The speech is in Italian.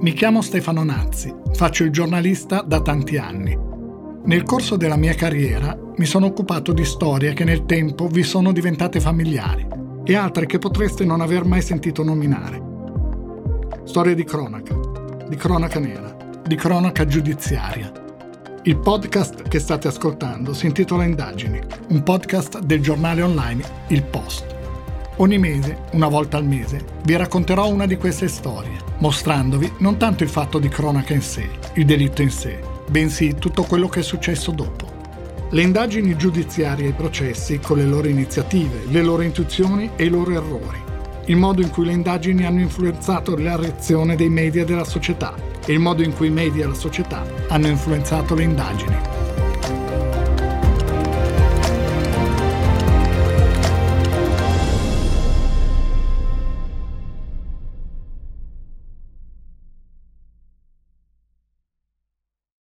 Mi chiamo Stefano Nazzi, faccio il giornalista da tanti anni. Nel corso della mia carriera mi sono occupato di storie che nel tempo vi sono diventate familiari e altre che potreste non aver mai sentito nominare. Storie di cronaca, di cronaca nera, di cronaca giudiziaria. Il podcast che state ascoltando si intitola Indagini, un podcast del giornale online Il Post. Ogni mese, una volta al mese, vi racconterò una di queste storie, mostrandovi non tanto il fatto di cronaca in sé, il delitto in sé, bensì tutto quello che è successo dopo. Le indagini giudiziarie e i processi, con le loro iniziative, le loro intuizioni e i loro errori. Il modo in cui le indagini hanno influenzato la reazione dei media e della società e il modo in cui i media e la società hanno influenzato le indagini.